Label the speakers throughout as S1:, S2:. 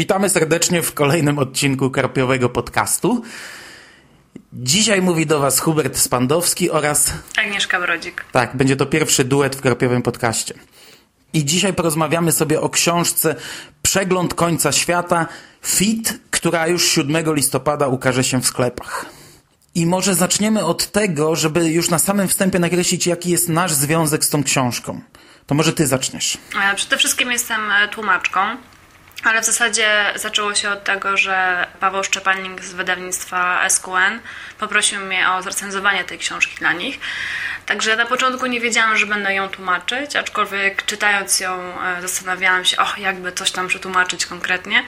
S1: Witamy serdecznie w kolejnym odcinku Karpiowego Podcastu. Dzisiaj mówi do Was Hubert Spandowski oraz...
S2: Agnieszka Brodzik.
S1: Tak, będzie to pierwszy duet w Karpiowym Podcaście. I dzisiaj porozmawiamy sobie o książce Przegląd końca świata Fit, która już 7 listopada ukaże się w sklepach. I może zaczniemy od tego, żeby już na samym wstępie nakreślić, jaki jest nasz związek z tą książką. To może ty zaczniesz.
S2: E, przede wszystkim jestem e, tłumaczką. Ale w zasadzie zaczęło się od tego, że Paweł Szczepanik z wydawnictwa SQN poprosił mnie o zrecenzowanie tej książki dla nich. Także na początku nie wiedziałam, że będę ją tłumaczyć, aczkolwiek czytając ją e, zastanawiałam się, och, jakby coś tam przetłumaczyć konkretnie.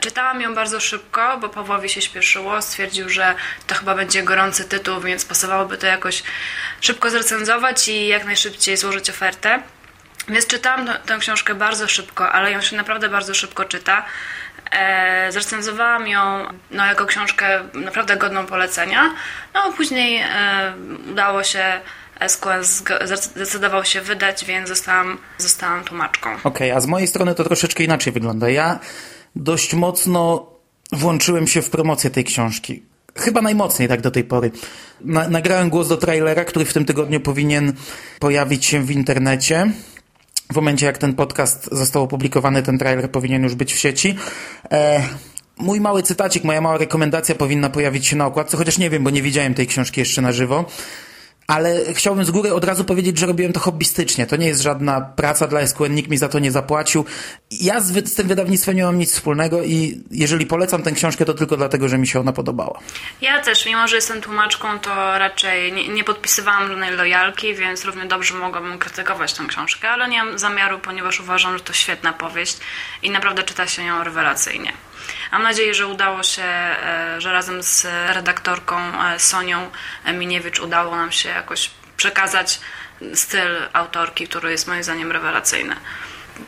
S2: Czytałam ją bardzo szybko, bo Pawłowi się śpieszyło. Stwierdził, że to chyba będzie gorący tytuł, więc pasowałoby to jakoś szybko zrecenzować i jak najszybciej złożyć ofertę. Więc czytałam tę książkę bardzo szybko, ale ją się naprawdę bardzo szybko czyta. E, zrecenzowałam ją no, jako książkę naprawdę godną polecenia. No, później e, udało się SQL zdecydował się wydać, więc zostałam, zostałam tłumaczką. Okej,
S1: okay, a z mojej strony to troszeczkę inaczej wygląda. Ja dość mocno włączyłem się w promocję tej książki. Chyba najmocniej tak do tej pory. Na, nagrałem głos do trailera, który w tym tygodniu powinien pojawić się w internecie. W momencie, jak ten podcast został opublikowany, ten trailer powinien już być w sieci. E, mój mały cytacik, moja mała rekomendacja powinna pojawić się na okładce, chociaż nie wiem, bo nie widziałem tej książki jeszcze na żywo. Ale chciałbym z góry od razu powiedzieć, że robiłem to hobbystycznie. To nie jest żadna praca dla SQN, nikt mi za to nie zapłacił. Ja z, z, tym wydawnictwem nie mam nic wspólnego i jeżeli polecam tę książkę, to tylko dlatego, że mi się ona podobała.
S2: Ja też, mimo że jestem tłumaczką, to raczej nie, nie podpisywałam żadnej lojalki, więc równie dobrze mogłabym krytykować tę książkę, ale nie mam zamiaru, ponieważ uważam, że to świetna powieść i naprawdę czyta się ją rewelacyjnie. Mam nadzieję, że udało się, e, że razem z redaktorką e, Sonią Miniewicz udało nam się jakoś przekazać styl autorki, który jest moim zdaniem rewelacyjny.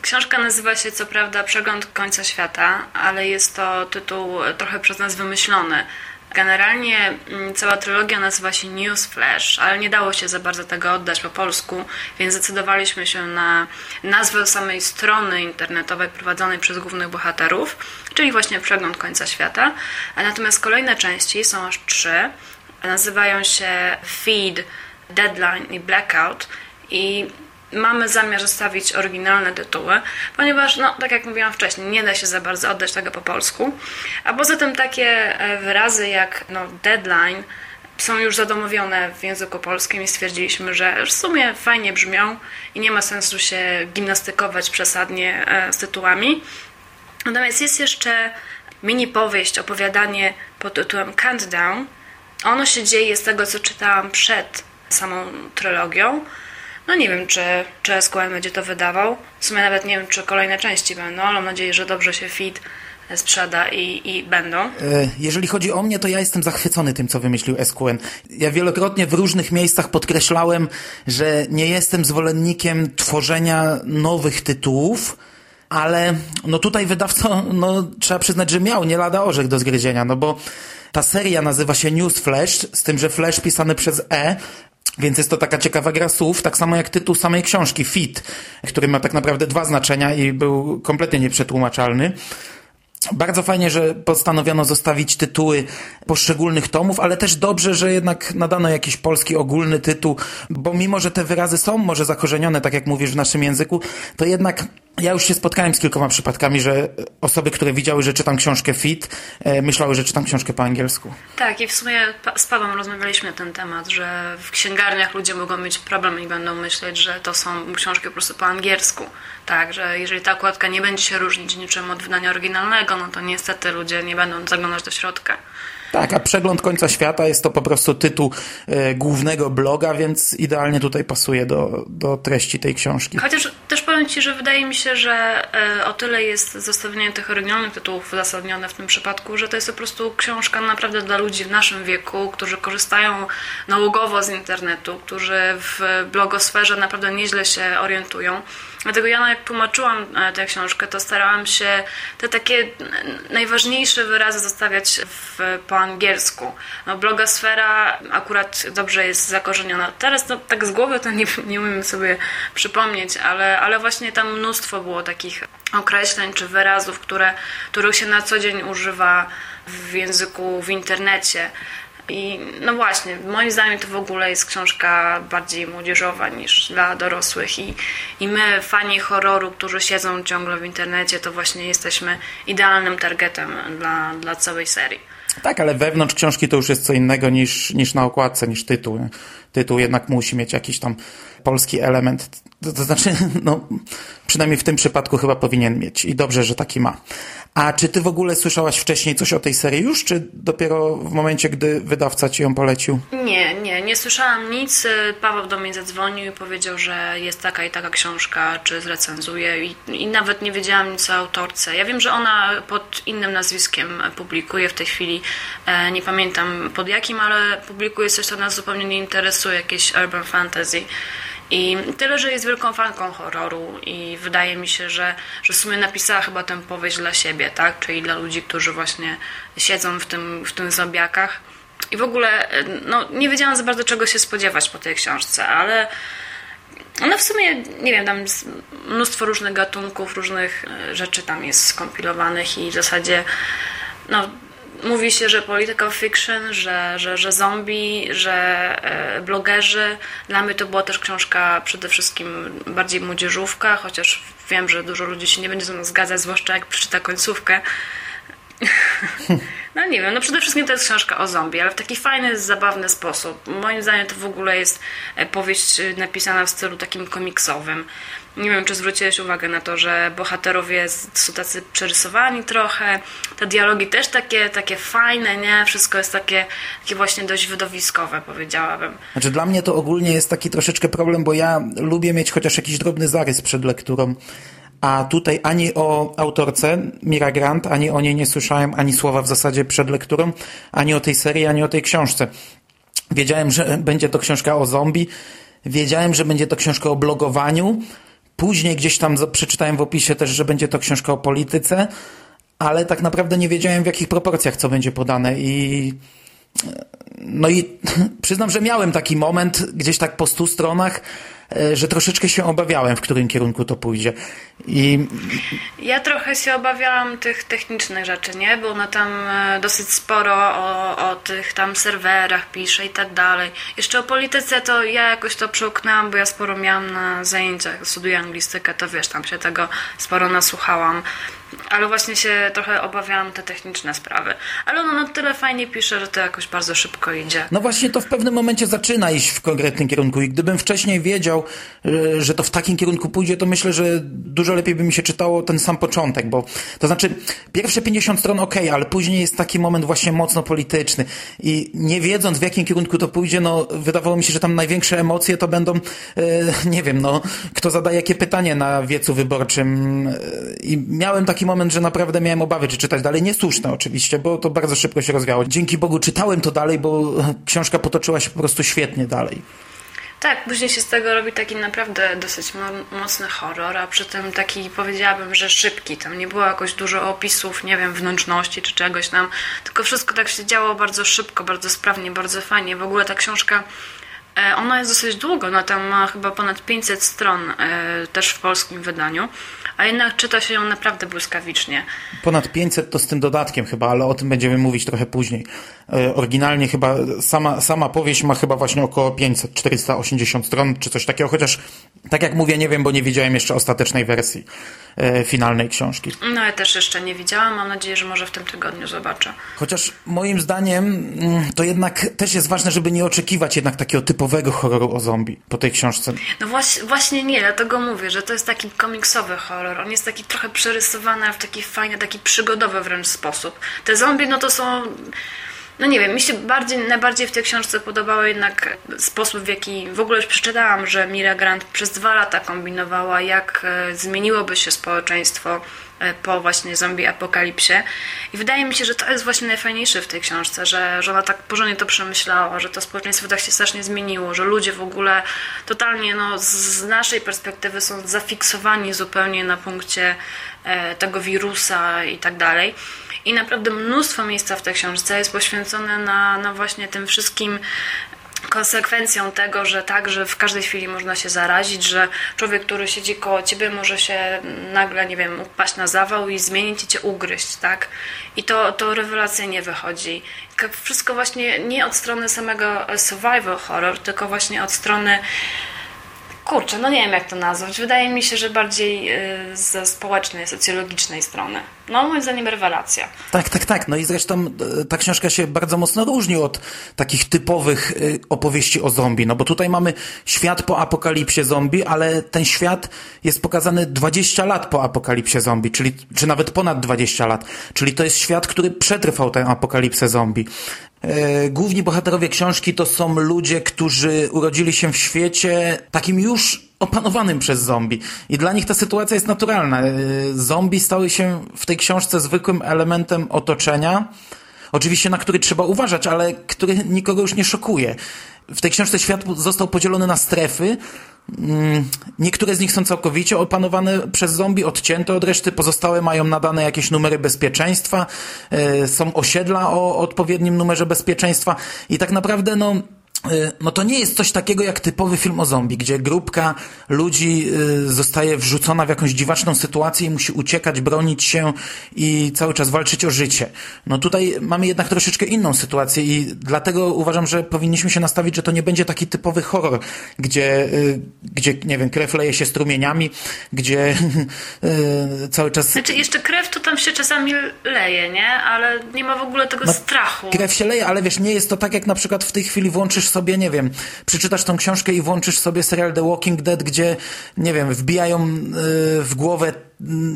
S2: Książka nazywa się co prawda Przegląd końca świata, ale jest to tytuł trochę przez nas wymyślony. Generalnie mm, cała trylogia nazywa się News Flash, ale nie dało się za bardzo tego oddać po polsku, więc zdecydowaliśmy się na nazwę samej strony internetowej prowadzonej przez głównych bohaterów, czyli właśnie Przegląd Końca Świata. Natomiast kolejne części są aż trzy. Nazywają się Feed, Deadline i Blackout i mamy zamiar zostawić oryginalne tytuły, ponieważ, no, tak jak mówiłam wcześniej, nie da się za bardzo oddać tego po polsku. A poza tym takie e, wyrazy jak no, deadline są już zadomowione w języku polskim i stwierdziliśmy, że w sumie fajnie brzmią i nie ma sensu się gimnastykować przesadnie e, z tytułami. Natomiast jest jeszcze mini powieść, opowiadanie pod tytułem Countdown. Ono się dzieje z tego, co czytałam przed samą trylogią. No nie wiem, czy, czy SQL będzie to wydawał. W sumie nawet nie wiem, czy kolejne części będą, ale mam nadzieję, że dobrze się feed sprzeda i, i będą. E,
S1: jeżeli chodzi o mnie, to ja jestem zachwycony tym, co wymyślił SQN. Ja wielokrotnie w różnych miejscach podkreślałem, że nie jestem zwolennikiem tworzenia nowych tytułów, ale no tutaj wydawca, no trzeba przyznać, że miał nie lada orzech do zgryzienia, no bo ta seria nazywa się News Flash, z tym, że Flash pisany przez E, więc jest to taka ciekawa gra słów, tak samo jak tytuł samej książki, Fit, który ma tak naprawdę dwa znaczenia i był kompletnie nieprzetłumaczalny. Bardzo fajnie, że postanowiono zostawić tytuły poszczególnych tomów, ale też dobrze, że jednak nadano jakiś polski ogólny tytuł, bo mimo, że te wyrazy są może zakorzenione, tak jak mówisz w naszym języku, to jednak ja już się spotkałem z kilkoma przypadkami, że osoby, które widziały, że czytam książkę Fit, e, myślały, że czytam książkę po angielsku.
S2: Tak, i w sumie z Pawłem rozmawialiśmy na ten temat, że w księgarniach ludzie mogą mieć problem i będą myśleć, że to są książki po prostu po angielsku. Tak, że jeżeli ta okładka nie będzie się różnić niczym od wydania oryginalnego, no to niestety ludzie nie będą zaglądać do środka.
S1: Tak, a przegląd końca świata jest to po prostu tytuł e, głównego bloga, więc idealnie tutaj pasuje do, do treści tej książki.
S2: Chociaż też powiem Ci, że wydaje mi się, że e, o tyle jest zostawienie tych oryginalnych tytułów uzasadnione w tym przypadku, że to jest po prostu książka naprawdę dla ludzi w naszym wieku, którzy korzystają nałogowo z internetu, którzy w blogosferze naprawdę nieźle się orientują. Dlatego ja, no, jak tłumaczyłam e, tę książkę, to starałam się te takie najważniejsze wyrazy zostawiać w, po angielsku. No, akurat dobrze jest zakorzeniona. Teraz no, tak z głowy to nie, nie umiem sobie przypomnieć, ale, ale właśnie tam mnóstwo było takich określeń czy wyrazów, które, których się na co dzień używa w języku w internecie. I no właśnie, moim zdaniem to w ogóle jest książka bardziej młodzieżowa niż dla dorosłych i, i my, fani horroru, którzy siedzą ciągle w internecie, to właśnie jesteśmy idealnym targetem dla, dla całej serii.
S1: Tak, ale wewnątrz książki to już jest co innego niż, niż na okładce, niż tytuł. Tytuł jednak musi mieć jakiś tam polski element. To, to znaczy, no, przynajmniej w tym przypadku chyba powinien mieć i dobrze, że taki ma. A czy ty w ogóle słyszałaś wcześniej coś o tej serii już, czy dopiero w momencie, gdy wydawca ci ją polecił?
S2: Nie, nie, nie słyszałam nic. Paweł do mnie zadzwonił i powiedział, że jest taka i taka książka, czy zrecenzuje i, i nawet nie wiedziałam nic o autorce. Ja wiem, że ona pod innym nazwiskiem publikuje w tej chwili, e, nie pamiętam pod jakim, ale publikuje coś, co nas zupełnie nie interesuje, jakieś urban fantasy. I tyle, że jest wielką fanką horroru i wydaje mi się, że, że w sumie napisała chyba tę powieść dla siebie, tak? Czyli dla ludzi, którzy właśnie siedzą w tym, w tym zombiakach. I w ogóle no, nie wiedziałam za bardzo czego się spodziewać po tej książce, ale ona w sumie, nie wiem, tam mnóstwo różnych gatunków, różnych e, rzeczy tam jest skompilowanych i w zasadzie no, mówi się, że political fiction, że, że, że zombie, że e, blogerzy. Dla mnie to była też książka przede wszystkim bardziej młodzieżówka, chociaż wiem, że dużo ludzi się nie będzie ze mną zgadzać, zwłaszcza jak przeczyta końcówkę. No nie wiem, no przede wszystkim to jest książka o zombie, ale w taki fajny, zabawny sposób. Moim zdaniem to w ogóle jest e, powieść e, napisana w stylu takim komiksowym. Nie wiem, czy zwróciłeś uwagę na to, że bohaterowie są tacy przerysowani trochę, te dialogi też takie, takie fajne, nie? Wszystko jest takie, takie właśnie dość wydowiskowe, powiedziałabym.
S1: Znaczy dla mnie to ogólnie jest taki troszeczkę problem, bo ja lubię mieć chociaż jakiś drobny zarys przed lekturą. A tutaj ani o autorce Mira Grant, ani o niej nie słyszałem ani słowa w zasadzie przed lekturą, ani o tej serii, ani o tej książce. Wiedziałem, że będzie to książka o zombie, wiedziałem, że będzie to książka o blogowaniu, Później gdzieś tam przeczytałem w opisie też, że będzie to książka o polityce, ale tak naprawdę nie wiedziałem w jakich proporcjach co będzie podane i no i przyznam, że miałem taki moment gdzieś tak po stu stronach, że troszeczkę się obawiałem, w którym kierunku to pójdzie. I...
S2: Ja trochę się obawiałam tych technicznych rzeczy, nie? Bo ona tam e, dosyć sporo o, o tych tam serwerach pisze i tak dalej. Jeszcze o polityce to ja jakoś to przełknęłam, bo ja sporo miałam na zajęciach, studiuję anglistykę, to wiesz, tam się tego sporo nasłuchałam. Ale właśnie się trochę obawiałam te techniczne sprawy. Ale ono na tyle fajnie pisze, że to jakoś bardzo szybko idzie.
S1: No właśnie to w pewnym momencie zaczyna iść w konkretnym kierunku i gdybym wcześniej wiedział, e, że to w takim kierunku pójdzie, to myślę, że dużo lepiej by mi się czytało ten sam początek, bo to znaczy pierwsze 50 stron ok, ale później jest taki moment właśnie mocno polityczny i nie wiedząc w jakim kierunku to pójdzie, no wydawało mi się, że tam największe emocje to będą, e, nie wiem, no kto zadaje jakie pytanie na wiecu wyborczym e, i miałem taki moment, że naprawdę miałem obawy, czy czytać dalej. Niesłuszne oczywiście, bo to bardzo szybko się rozwiało. Dzięki Bogu czytałem to dalej, bo książka potoczyła się po prostu świetnie dalej.
S2: Tak, później się z tego robi taki naprawdę dosyć mocny horror, a przy tym taki powiedziałabym, że szybki. Tam nie było jakoś dużo opisów, nie wiem, wnętrzności czy czegoś tam, tylko wszystko tak się działo bardzo szybko, bardzo sprawnie, bardzo fajnie. W ogóle ta książka e, ona jest dosyć długa, ona tam ma chyba ponad 500 stron e, też w polskim wydaniu a jednak czyta się ją naprawdę błyskawicznie.
S1: Ponad 500 to z tym dodatkiem chyba, ale o tym będziemy mówić trochę później. E, oryginalnie chyba sama, sama powieść ma chyba właśnie około 500, 480 stron czy coś takiego, chociaż tak jak mówię, nie wiem, bo nie widziałem jeszcze ostatecznej wersji e, finalnej książki.
S2: No ja też jeszcze nie widziałam, mam nadzieję, że może w tym tygodniu zobaczę.
S1: Chociaż moim zdaniem mm, to jednak też jest ważne, żeby nie oczekiwać jednak takiego typowego horroru o zombie po tej książce.
S2: No właśnie, właśnie nie, dlatego mówię, że to jest taki komiksowy horror. On jest taki trochę przerysowany, w taki fajny, taki przygodowy wręcz sposób. Te zombie, no to są no nie wiem, mi się bardziej, najbardziej w tej książce podobał jednak sposób, w jaki w ogóle już przeczytałam, że Mira Grant przez dwa lata kombinowała, jak e, zmieniłoby się społeczeństwo e, po właśnie zombie apokalipsie. I wydaje mi się, że to jest właśnie najfajniejsze w tej książce, że, że ona tak porządnie to przemyślała, że to społeczeństwo tak się strasznie zmieniło, że ludzie w ogóle totalnie no, z naszej perspektywy są zafiksowani zupełnie na punkcie e, tego wirusa i tak dalej. I naprawdę mnóstwo miejsca w tej książce jest poświęcone na, na właśnie tym wszystkim konsekwencją tego, że tak, że w każdej chwili można się zarazić, że człowiek, który siedzi koło ciebie może się nagle, nie wiem, upaść na zawał i zmienić i cię ugryźć, tak? I to, to rewelacyjnie wychodzi. Wszystko właśnie nie od strony samego survival horror, tylko właśnie od strony Kurczę, no nie wiem jak to nazwać. Wydaje mi się, że bardziej y, ze społecznej, socjologicznej strony. No moim zdaniem rewelacja.
S1: Tak, tak, tak. No i zresztą e, ta książka się bardzo mocno różni od takich typowych e, opowieści o zombie. No bo tutaj mamy świat po apokalipsie zombie, ale ten świat jest pokazany 20 lat po apokalipsie zombie, czyli, czy nawet ponad 20 lat. Czyli to jest świat, który przetrwał tę apokalipsę zombie. E, główni bohaterowie książki to są ludzie, którzy urodzili się w świecie takim już opanowanym przez zombie. I dla nich ta sytuacja jest naturalna. E, zombie stały się w tej książce zwykłym elementem otoczenia, oczywiście na który trzeba uważać, ale który nikogo już nie szokuje. W tej książce świat został podzielony na strefy, Mm, niektóre z nich są całkowicie opanowane przez zombie, odcięte od reszty, pozostałe mają nadane jakieś numery bezpieczeństwa, e, są osiedla o odpowiednim numerze bezpieczeństwa i tak naprawdę no Y, no to nie jest coś takiego jak typowy film o zombie, gdzie grupka ludzi y, zostaje wrzucona w jakąś dziwaczną sytuację i musi uciekać, bronić się i cały czas walczyć o życie. No tutaj mamy jednak troszeczkę inną sytuację i dlatego uważam, że powinniśmy się nastawić, że to nie będzie taki typowy horror, gdzie, y, gdzie nie wiem, krew leje się strumieniami, gdzie cały czas...
S2: Znaczy jeszcze krew to tam się czasami leje, nie? Ale nie ma w ogóle tego no, strachu.
S1: Krew się leje, ale wiesz, nie jest to tak jak na przykład w tej chwili włączysz sobie, nie wiem, przeczytasz tą książkę i włączysz sobie serial The Walking Dead, gdzie, nie wiem, wbijają y, w głowę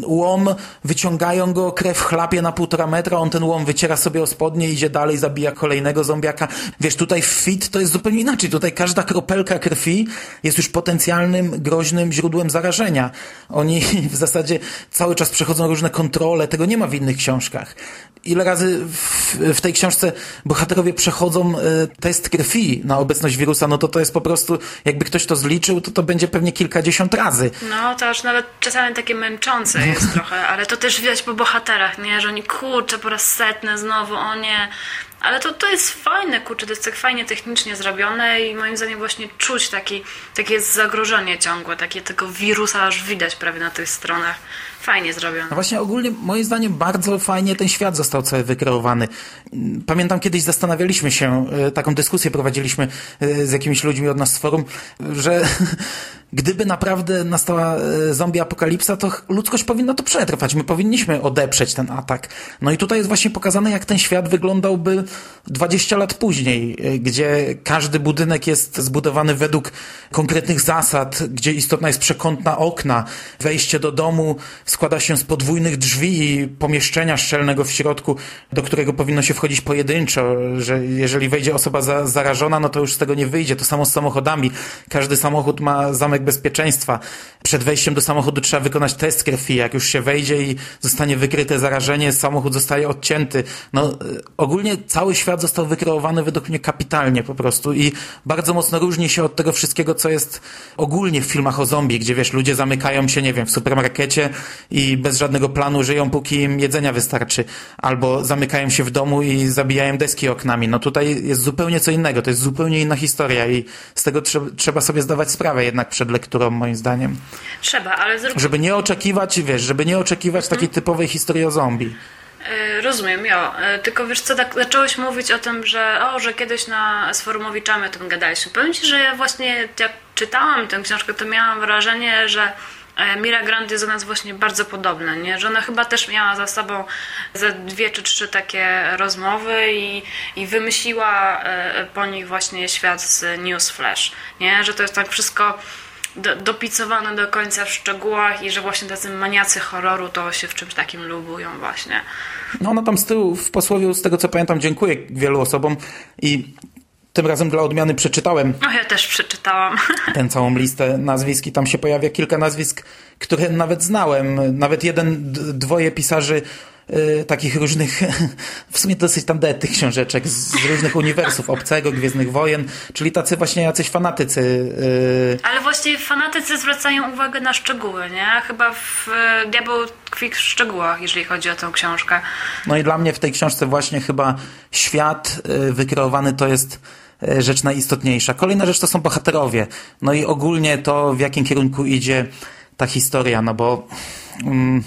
S1: łom, wyciągają go, krew chlapie na półtora metra, on ten łom wyciera sobie o spodnie, idzie dalej, zabija kolejnego zombiaka. Wiesz, tutaj w fit to jest zupełnie inaczej. Tutaj każda kropelka krwi jest już potencjalnym, groźnym źródłem zarażenia. Oni w zasadzie cały czas przechodzą różne kontrole, tego nie ma w innych książkach. Ile razy w, w tej książce bohaterowie przechodzą y, test krwi na obecność wirusa, no to to jest po prostu, jakby ktoś to zliczył, to to będzie pewnie kilkadziesiąt razy.
S2: No, to aż nawet czasami takie męczące męczące jest trochę, ale to też widać po bohaterach, nie? Że oni kurczę po raz setny znowu, o nie. Ale to, to jest fajne, kurczę, to jest tak fajnie technicznie zrobione i moim zdaniem właśnie czuć taki, takie zagrożenie ciągłe, takie tego wirusa aż widać prawie na tych stronach. Fajnie zrobione.
S1: No właśnie ogólnie moim zdaniem bardzo fajnie ten świat został cały wykreowany. Pamiętam kiedyś zastanawialiśmy się, e, taką dyskusję prowadziliśmy e, z jakimiś ludźmi od nas z forum, że gdyby naprawdę nastała e, zombie apokalipsa, to ludzkość powinna to przetrwać. My powinniśmy odeprzeć ten atak. No i tutaj jest właśnie pokazane, jak ten świat wyglądałby 20 lat później, gdzie każdy budynek jest zbudowany według konkretnych zasad, gdzie istotna jest przekątna okna, wejście do domu składa się z podwójnych drzwi i pomieszczenia szczelnego w środku, do którego powinno się wchodzić pojedynczo, że jeżeli wejdzie osoba za, zarażona, no to już z tego nie wyjdzie. To samo z samochodami. Każdy samochód ma zamek bezpieczeństwa. Przed wejściem do samochodu trzeba wykonać test krwi. Jak już się wejdzie i zostanie wykryte zarażenie, samochód zostaje odcięty. No, ogólnie cały świat został wykreowany według mnie kapitalnie po prostu i bardzo mocno różni się od tego wszystkiego, co jest ogólnie w filmach o zombie, gdzie wiesz, ludzie zamykają się, nie wiem, w supermarkecie i bez żadnego planu żyją, póki im jedzenia wystarczy. Albo zamykają się w domu i zabijają deski oknami. No tutaj jest zupełnie co innego, to jest zupełnie inna historia i z tego trzeba, trzeba sobie zdawać sprawę jednak przed lekturą, moim zdaniem.
S2: Trzeba, ale zrób...
S1: Żeby nie oczekiwać, wiesz, żeby nie oczekiwać takiej mhm. typowej historii o zombie.
S2: E, rozumiem, jo. E, tylko wiesz co, tak zacząłeś mówić o tym, że o, że kiedyś na z forumowiczami o tym gadaliśmy. Powiem Ci, że ja właśnie jak czytałam tę książkę, to miałam wrażenie, że E, Mira Grant jest do nas właśnie bardzo podobna, nie? że ona chyba też miała za sobą ze dwie czy trzy takie rozmowy i, i wymyśliła po nich właśnie świat z Newsflash, nie? że to jest tak wszystko do, dopicowane do końca w szczegółach i że właśnie tacy maniacy horroru to się w czymś takim lubują właśnie.
S1: No ona tam z tyłu w posłowie, z tego co pamiętam, dziękuję wielu osobom i tym razem dla odmiany przeczytałem.
S2: No ja też przeczytałam.
S1: Tę całą listę nazwisk i tam się pojawia kilka nazwisk, które nawet znałem. Nawet jeden, dwoje pisarzy y, takich różnych, w sumie dosyć tandety książeczek z, z różnych uniwersów, Obcego, Gwiezdnych Wojen, czyli tacy właśnie jacyś fanatycy.
S2: Y... Ale właśnie fanatycy zwracają uwagę na szczegóły, nie? Chyba w Diabeł tkwi w szczegółach, jeżeli chodzi o tę książkę.
S1: No i dla mnie w tej książce właśnie chyba świat y, wykreowany to jest y, rzecz najistotniejsza. Kolejna rzecz to są bohaterowie. No i ogólnie to, w jakim kierunku idzie ta historia, no bo... Mm,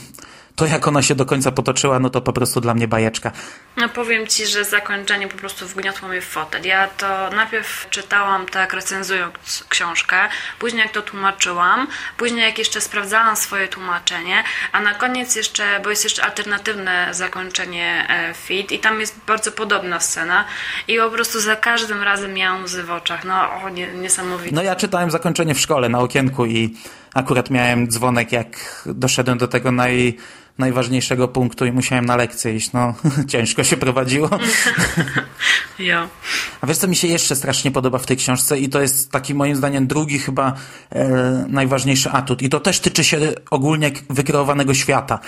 S1: to jak ona się do końca potoczyła, no to po prostu dla mnie bajeczka.
S2: No powiem Ci, że zakończenie po prostu wgniotło mnie w fotel. Ja to najpierw czytałam tak recenzując książkę, później jak to tłumaczyłam, później jak jeszcze sprawdzałam swoje tłumaczenie, a na koniec jeszcze, bo jest jeszcze alternatywne zakończenie e, feed i tam jest bardzo podobna scena i po prostu za każdym razem miałam łzy w oczach. No o, nie, niesamowite.
S1: No ja czytałem zakończenie w szkole na okienku i akurat miałem dzwonek, jak doszedłem do tego naj najważniejszego punktu i musiałem na lekcję iść. No, ciężko się prowadziło.
S2: Ja.
S1: A wiesz, co mi się jeszcze strasznie podoba w tej książce i to jest taki moim zdaniem drugi chyba e, najważniejszy atut i to też tyczy się ogólnie wykreowanego świata.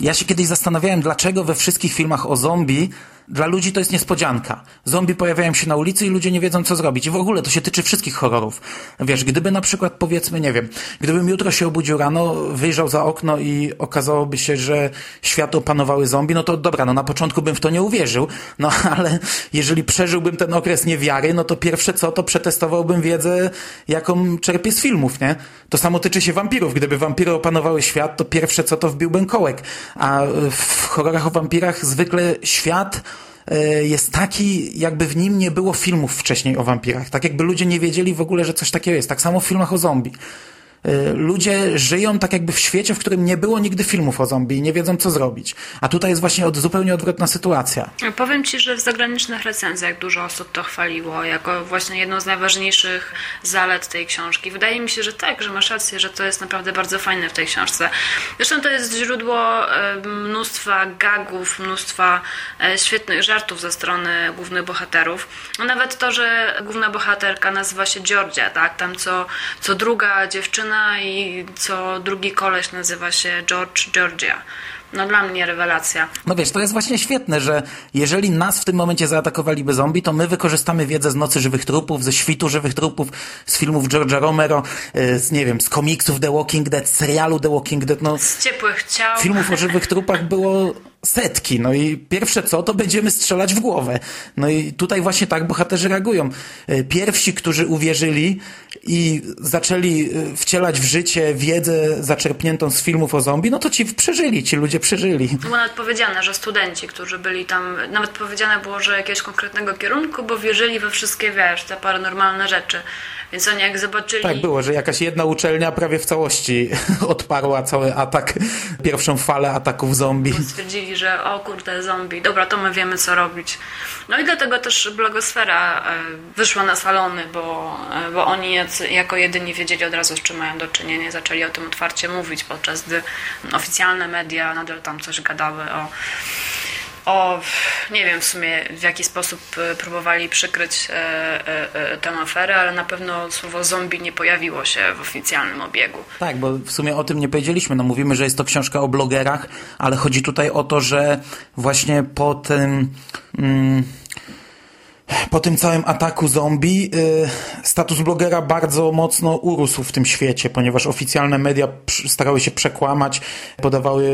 S1: Ja się kiedyś zastanawiałem, dlaczego we wszystkich filmach o zombie dla ludzi to jest niespodzianka. Zombie pojawiają się na ulicy i ludzie nie wiedzą, co zrobić. I w ogóle to się tyczy wszystkich horrorów. Wiesz, gdyby na przykład, powiedzmy, nie wiem, gdybym jutro się obudził rano, wyjrzał za okno i okazałoby się, że świat opanowały zombie, no to dobra, no na początku bym w to nie uwierzył, no ale jeżeli przeżyłbym ten okres niewiary, no to pierwsze co, to przetestowałbym wiedzę, jaką czerpię z filmów, nie? To samo tyczy się wampirów. Gdyby wampiry opanowały świat, to pierwsze co, to wbiłbym kołek. A w horrorach o wampirach zwykle świat jest taki, jakby w nim nie było filmów wcześniej o wampirach. Tak jakby ludzie nie wiedzieli w ogóle, że coś takiego jest. Tak samo w filmach o zombie. Y, ludzie żyją tak jakby w świecie, w którym nie było nigdy filmów o zombie i nie wiedzą, co zrobić. A tutaj jest właśnie od, zupełnie odwrotna sytuacja.
S2: Powiem Ci, że w zagranicznych recenzjach dużo osób to chwaliło jako właśnie jedną z najważniejszych zalet tej książki. Wydaje mi się, że tak, że masz rację, że to jest naprawdę bardzo fajne w tej książce. Zresztą to jest źródło mnóstwa gagów, mnóstwa e, świetnych żartów ze strony głównych bohaterów. Nawet to, że główna bohaterka nazywa się Georgia, tak? Tam co, co druga dziewczyna i co drugi koleś nazywa się George Georgia. No dla mnie rewelacja.
S1: No wiesz, to jest właśnie świetne, że jeżeli nas w tym momencie zaatakowaliby zombie, to my wykorzystamy wiedzę z Nocy Żywych Trupów, ze Świtu Żywych Trupów, z filmów George'a Romero, e, z nie wiem, z komiksów The Walking Dead, serialu The Walking Dead. No,
S2: z ciepłych ciał.
S1: Filmów o żywych trupach było setki. No i pierwsze co, to będziemy strzelać w głowę. No i tutaj właśnie tak bohaterzy reagują. E, pierwsi, którzy uwierzyli i zaczęli e, wcielać w życie wiedzę zaczerpniętą z filmów o zombie, no to ci przeżyli, ci ludzie przeżyli.
S2: Było nawet powiedziane, że studenci, którzy byli tam, nawet powiedziane było, że jakiegoś konkretnego kierunku, bo wierzyli we wszystkie, wiesz, te paranormalne rzeczy. Więc oni jak zobaczyli...
S1: Tak było, że jakaś jedna uczelnia prawie w całości odparła cały atak, pierwszą falę ataków zombie.
S2: Stwierdzili, że o kurde, zombie, dobra, to my wiemy co robić. No i dlatego też blogosfera e, wyszła na salony, bo, e, bo oni jako jedyni wiedzieli od razu, z czym mają do czynienia, zaczęli o tym otwarcie mówić, podczas gdy oficjalne media nadal tam coś gadały o o, nie wiem w sumie w jaki sposób e, próbowali przykryć e, e, tę aferę, ale na pewno słowo zombie nie pojawiło się w oficjalnym obiegu.
S1: Tak, bo w sumie o tym nie powiedzieliśmy. No mówimy, że jest to książka o blogerach, ale chodzi tutaj o to, że właśnie po tym... Po tym całym ataku zombie y, status blogera bardzo mocno urósł w tym świecie, ponieważ oficjalne media starały się przekłamać, podawały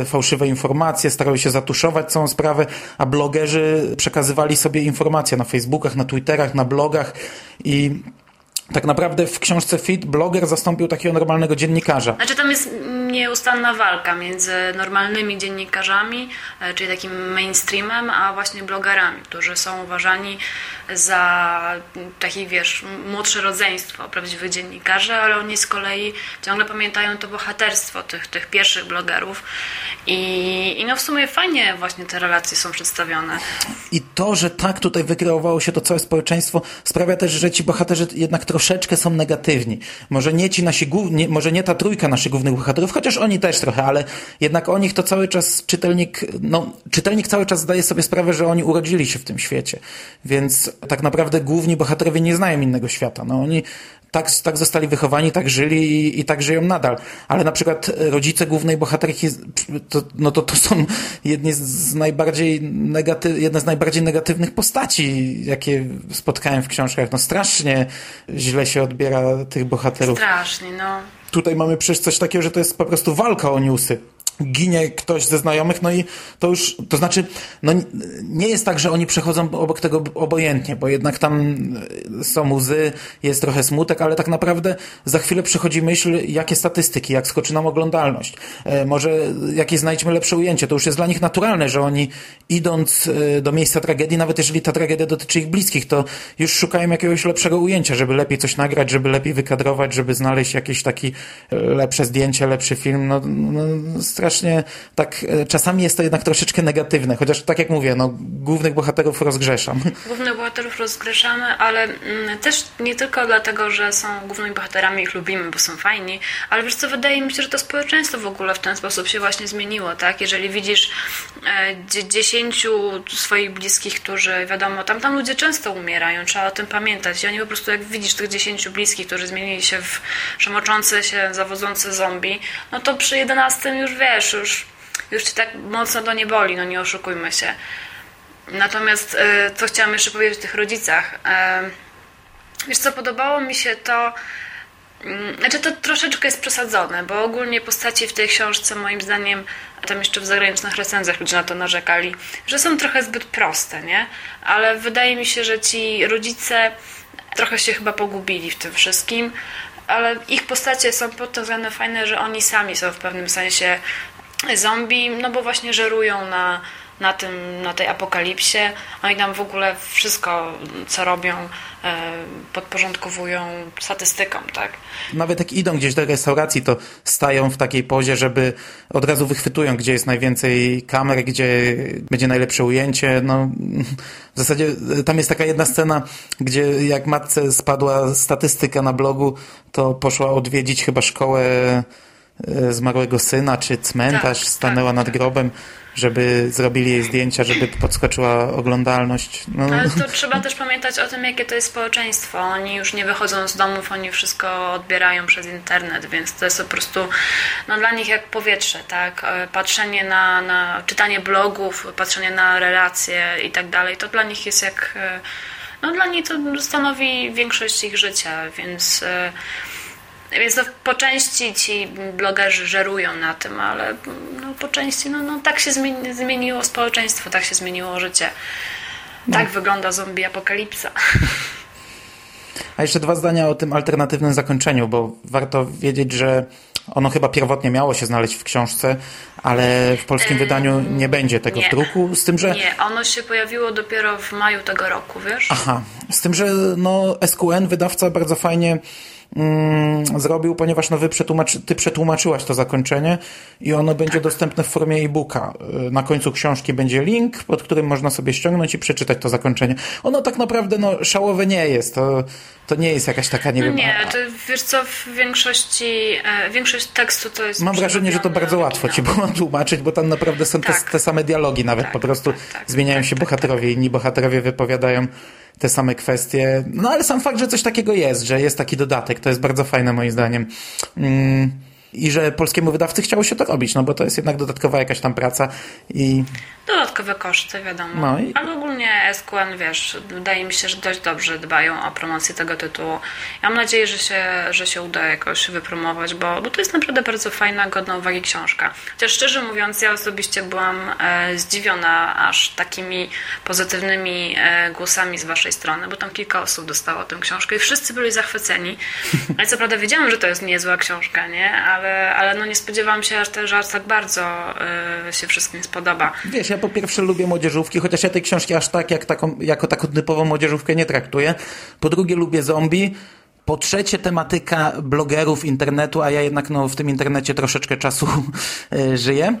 S1: y, fałszywe informacje, starały się zatuszować całą sprawę, a blogerzy przekazywali sobie informacje na Facebookach, na Twitterach, na blogach i tak naprawdę w książce Fit bloger zastąpił takiego normalnego dziennikarza.
S2: Znaczy tam jest nieustanna walka między normalnymi dziennikarzami, e, czyli takim mainstreamem, a właśnie blogerami, którzy są uważani za takich, wiesz, młodsze rodzeństwo prawdziwych dziennikarzy, ale oni z kolei ciągle pamiętają to bohaterstwo tych, tych pierwszych blogerów i, i no w sumie fajnie właśnie te relacje są przedstawione.
S1: I to, że tak tutaj wykreowało się to całe społeczeństwo, sprawia też, że ci bohaterzy jednak troszeczkę są negatywni. Może nie ci nasi główni, może nie ta trójka naszych głównych bohaterów, chociaż oni też trochę, ale jednak o nich to cały czas czytelnik, no, czytelnik cały czas zdaje sobie sprawę, że oni urodzili się w tym świecie. Więc tak naprawdę główni bohaterowie nie znają innego świata. No oni tak, tak zostali wychowani, tak żyli i, i tak żyją nadal. Ale na przykład rodzice głównej bohaterki, to, no to, to są jedni z najbardziej negaty, jedne z najbardziej negatywnych postaci, jakie spotkałem w książkach. No strasznie źle się odbiera tych bohaterów.
S2: Strasznie, no.
S1: Tutaj mamy przecież coś takiego, że to jest po prostu walka o newsy ginie ktoś ze znajomych, no i to już, to znaczy, no nie jest tak, że oni przechodzą obok tego obojętnie, bo jednak tam są łzy, jest trochę smutek, ale tak naprawdę za chwilę przychodzi myśl, jakie statystyki, jak skoczy nam oglądalność, e, może jakieś znajdźmy lepsze ujęcie, to już jest dla nich naturalne, że oni idąc e, do miejsca tragedii, nawet jeżeli ta tragedia dotyczy ich bliskich, to już szukają jakiegoś lepszego ujęcia, żeby lepiej coś nagrać, żeby lepiej wykadrować, żeby znaleźć jakieś taki e, lepsze zdjęcie, lepszy film, no, no strasznie tak, e, czasami jest to jednak troszeczkę negatywne, chociaż tak jak mówię, no, głównych bohaterów rozgrzeszam.
S2: Głównych bohaterów rozgrzeszamy, ale mm, też nie tylko dlatego, że są głównymi bohaterami, ich lubimy, bo są fajni, ale wiesz co, wydaje mi się, że to społeczeństwo w ogóle w ten sposób się właśnie zmieniło, tak? Jeżeli widzisz e, dziesięciu swoich bliskich, którzy, wiadomo, tam, tam ludzie często umierają, trzeba o tym pamiętać i oni po prostu, jak widzisz tych dziesięciu bliskich, którzy zmienili się w przemoczące się, zawodzące zombie, no to przy jedenastym już wiesz, wiesz, już, już ci tak mocno to nie boli, no nie oszukujmy się. Natomiast e, co chciałam jeszcze powiedzieć o tych rodzicach. E, wiesz co, podobało mi się to, mm, znaczy to troszeczkę jest przesadzone, bo ogólnie postaci w tej książce moim zdaniem, a tam jeszcze w zagranicznych recenzjach ludzie na to narzekali, że są trochę zbyt proste, nie? Ale wydaje mi się, że ci rodzice trochę się chyba pogubili w tym wszystkim, ale ich postacie są pod tym względem fajne, że oni sami są w pewnym sensie zombie, no bo właśnie żerują na, na, tym, na tej apokalipsie. Oni tam w ogóle wszystko, co robią, e, podporządkowują statystykom, tak?
S1: Nawet jak idą gdzieś do restauracji, to stają w takiej pozie, żeby od razu wychwytują, gdzie jest najwięcej kamer, gdzie będzie najlepsze ujęcie. No, w zasadzie tam jest taka jedna scena, gdzie jak matce spadła statystyka na blogu, to poszła odwiedzić chyba szkołę e, zmarłego syna, czy cmentarz, tak, stanęła tak, nad tak. grobem żeby zrobili jej zdjęcia, żeby podskoczyła oglądalność.
S2: No. Ale to trzeba też pamiętać o tym, jakie to jest społeczeństwo. Oni już nie wychodzą z domów, oni wszystko odbierają przez internet, więc to jest po prostu no, dla nich jak powietrze, tak? E, patrzenie na, na czytanie blogów, patrzenie na relacje i tak dalej, to dla nich jest jak e, no dla nich to stanowi większość ich życia, więc e, więc no, po części ci blogerzy żerują na tym, ale no, po części no, no, tak się zmieni, zmieniło społeczeństwo, tak się zmieniło życie. No. Tak wygląda zombie apokalipsa.
S1: A jeszcze dwa zdania o tym alternatywnym zakończeniu, bo warto wiedzieć, że ono chyba pierwotnie miało się znaleźć w książce, ale w polskim wydaniu nie będzie tego nie. w druku, z tym, że...
S2: Nie, ono się pojawiło dopiero w maju tego roku, wiesz?
S1: Aha, z tym, że no, SQN, wydawca bardzo fajnie mm, zrobił, ponieważ no, wy przetłumacz, ty przetłumaczyłaś to zakończenie i ono będzie tak. dostępne w formie e-booka. Y, na końcu książki będzie link, pod którym można sobie ściągnąć i przeczytać to zakończenie. Ono tak naprawdę no, szałowe nie jest. To, to nie jest jakaś taka, nie no wiem...
S2: Nie, to wiesz co, w większości, e, większość tekstu to jest...
S1: Mam wrażenie, że to bardzo łatwo ci było tłumaczyć, bo tam naprawdę są tak. te, te, same dialogi nawet, tak, po prostu tak, tak zmieniają się tak, bohaterowie, inni bohaterowie wypowiadają te same kwestie. No ale sam fakt, że coś takiego jest, że jest taki dodatek, to jest bardzo fajne moim zdaniem. Mm i że polskiemu wydawcy chciało się to robić, no bo to jest jednak dodatkowa jakaś tam praca i...
S2: Dodatkowe koszty, wiadomo. No i... Ale ogólnie SQN, wiesz, wydaje mi się, że dość dobrze dbają o promocję tego tytułu. Ja mam nadzieję, że się, że się uda jakoś wypromować, bo, bo to jest naprawdę bardzo fajna, godna uwagi książka. Chociaż szczerze mówiąc, ja osobiście byłam e, zdziwiona aż takimi pozytywnymi e, głosami z waszej strony, bo tam kilka osób dostało tę książkę i wszyscy byli zachwyceni. Ale co prawda wiedziałam, że to jest niezła książka, nie? Ale ale, ale no nie spodziewałam się, że, że aż tak bardzo y, się wszystkim spodoba.
S1: Wiesz, ja po pierwsze lubię młodzieżówki, chociaż ja tej książki aż tak jak taką, jako taką typową młodzieżówkę nie traktuję. Po drugie lubię zombie. Po trzecie tematyka blogerów internetu, a ja jednak no, w tym internecie troszeczkę czasu y, żyję.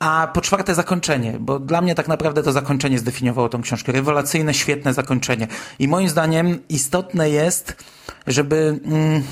S1: A po czwarte zakończenie, bo dla mnie tak naprawdę to zakończenie zdefiniowało tą książkę. Rewelacyjne, świetne zakończenie. I moim zdaniem istotne jest, żeby... Mm,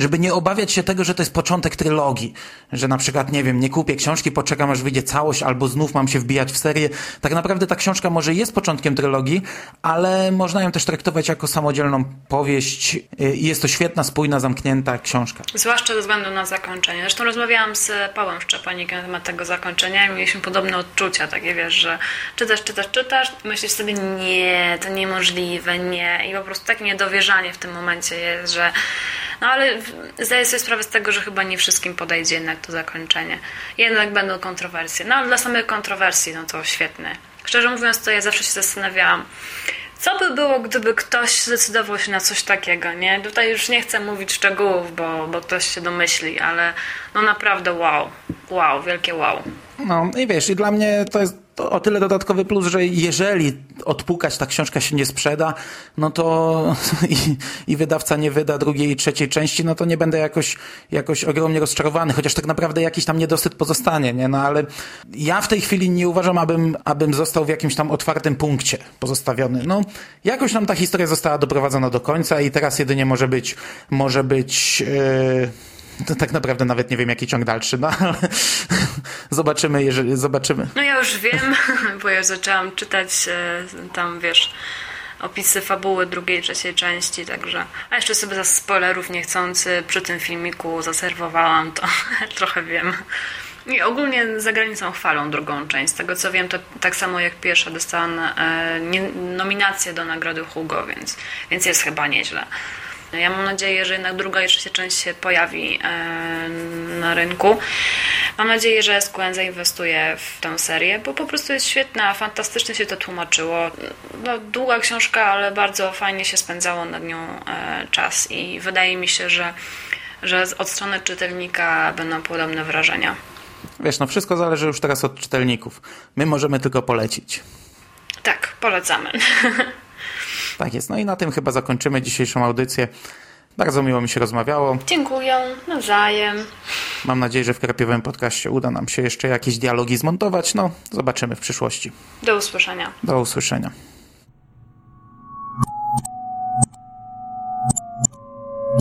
S1: żeby nie obawiać się tego, że to jest początek trylogii, że na przykład, nie wiem, nie kupię książki, poczekam aż wyjdzie całość, albo znów mam się wbijać w serię. Tak naprawdę ta książka może jest początkiem trylogii, ale można ją też traktować jako samodzielną powieść i jest to świetna, spójna, zamknięta książka.
S2: Zwłaszcza ze względu na zakończenie. Zresztą rozmawiałam z Pawłem Szczepanikiem na temat tego zakończenia i mieliśmy podobne odczucia, takie wiesz, że czytasz, czytasz, czytasz, myślisz sobie, nie, to niemożliwe, nie. I po prostu takie niedowierzanie w tym momencie jest, że no ale zdaję sobie sprawę z tego, że chyba nie wszystkim podejdzie jednak to zakończenie. Jednak będą kontrowersje. No ale dla samych kontrowersji, no to świetne. Szczerze mówiąc, to ja zawsze się zastanawiałam, co by było, gdyby ktoś zdecydował się na coś takiego, nie? Tutaj już nie chcę mówić szczegółów, bo, bo ktoś się domyśli, ale no naprawdę wow. Wow, wielkie wow.
S1: No i wiesz, i dla mnie to jest o tyle dodatkowy plus, że jeżeli odpukać ta książka się nie sprzeda, no to i, i, wydawca nie wyda drugiej i trzeciej części, no to nie będę jakoś, jakoś ogromnie rozczarowany, chociaż tak naprawdę jakiś tam niedosyt pozostanie, nie? No ale ja w tej chwili nie uważam, abym, abym został w jakimś tam otwartym punkcie pozostawiony. No, jakoś nam ta historia została doprowadzona do końca i teraz jedynie może być, może być, yy tak naprawdę nawet nie wiem, jaki ciąg dalszy, no ale zobaczymy, jeżeli zobaczymy.
S2: No ja już wiem, bo ja zaczęłam czytać e, tam, wiesz, opisy fabuły drugiej, trzeciej części, także... A jeszcze sobie za spoilerów niechcący przy tym filmiku zaserwowałam, to trochę wiem. I ogólnie za granicą chwalą drugą część. Z tego co wiem, to tak samo jak pierwsza dostałam e, nominację do nagrody Hugo, więc, więc jest chyba nieźle. Ja mam nadzieję, że jednak druga i trzecia część się pojawi e, na rynku. Mam nadzieję, że SQN zainwestuje w tę serię, bo po prostu jest świetna, fantastycznie się to tłumaczyło. No, długa książka, ale bardzo fajnie się spędzało nad nią e, czas i wydaje mi się, że, że od strony czytelnika będą podobne wrażenia.
S1: Wiesz, no wszystko zależy już teraz od czytelników. My możemy tylko polecić.
S2: Tak, polecamy.
S1: Tak jest. No i na tym chyba zakończymy dzisiejszą audycję. Bardzo miło mi się rozmawiało.
S2: Dziękuję, nawzajem.
S1: Mam nadzieję, że w Krapiowym Podcaście uda nam się jeszcze jakieś dialogi zmontować. No, zobaczymy w przyszłości.
S2: Do usłyszenia.
S1: Do usłyszenia.